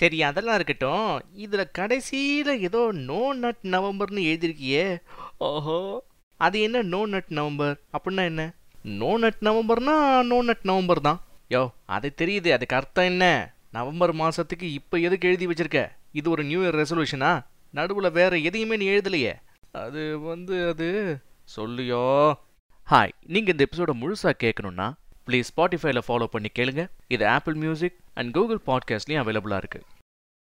சரி அதெல்லாம் இருக்கட்டும். இதில் கடைசியில் ஏதோ நோ நட் நவம்பர்னு எழுதியிருக்கியே. ஓஹோ. அது என்ன நோ நட் நவம்பர்? அப்படின்னா என்ன? நோ நட் நவம்பர்னா நோ நட் நவம்பர் தான். யோ அது தெரியுது. அதுக்கு அர்த்தம் என்ன? நவம்பர் மாதத்துக்கு இப்போ எதுக்கு எழுதி வச்சிருக்க? இது ஒரு நியூ இயர் ரெசல்யூஷனா நடுவில் வேற எதையுமே நீ எழுதலையே. அது வந்து அது சொல்லியோ. ஹாய் நீங்கள் இந்த எபிசோட முழுசாக கேட்கணுன்னா ப்ளீஸ் ஸ்பாட்டிஃபைல ஃபாலோ பண்ணி கேளுங்க. இது ஆப்பிள் மியூசிக் அண்ட் கூகுள் பாட்காஸ்ட்லேயும் அவைலபிளாக இருக்குது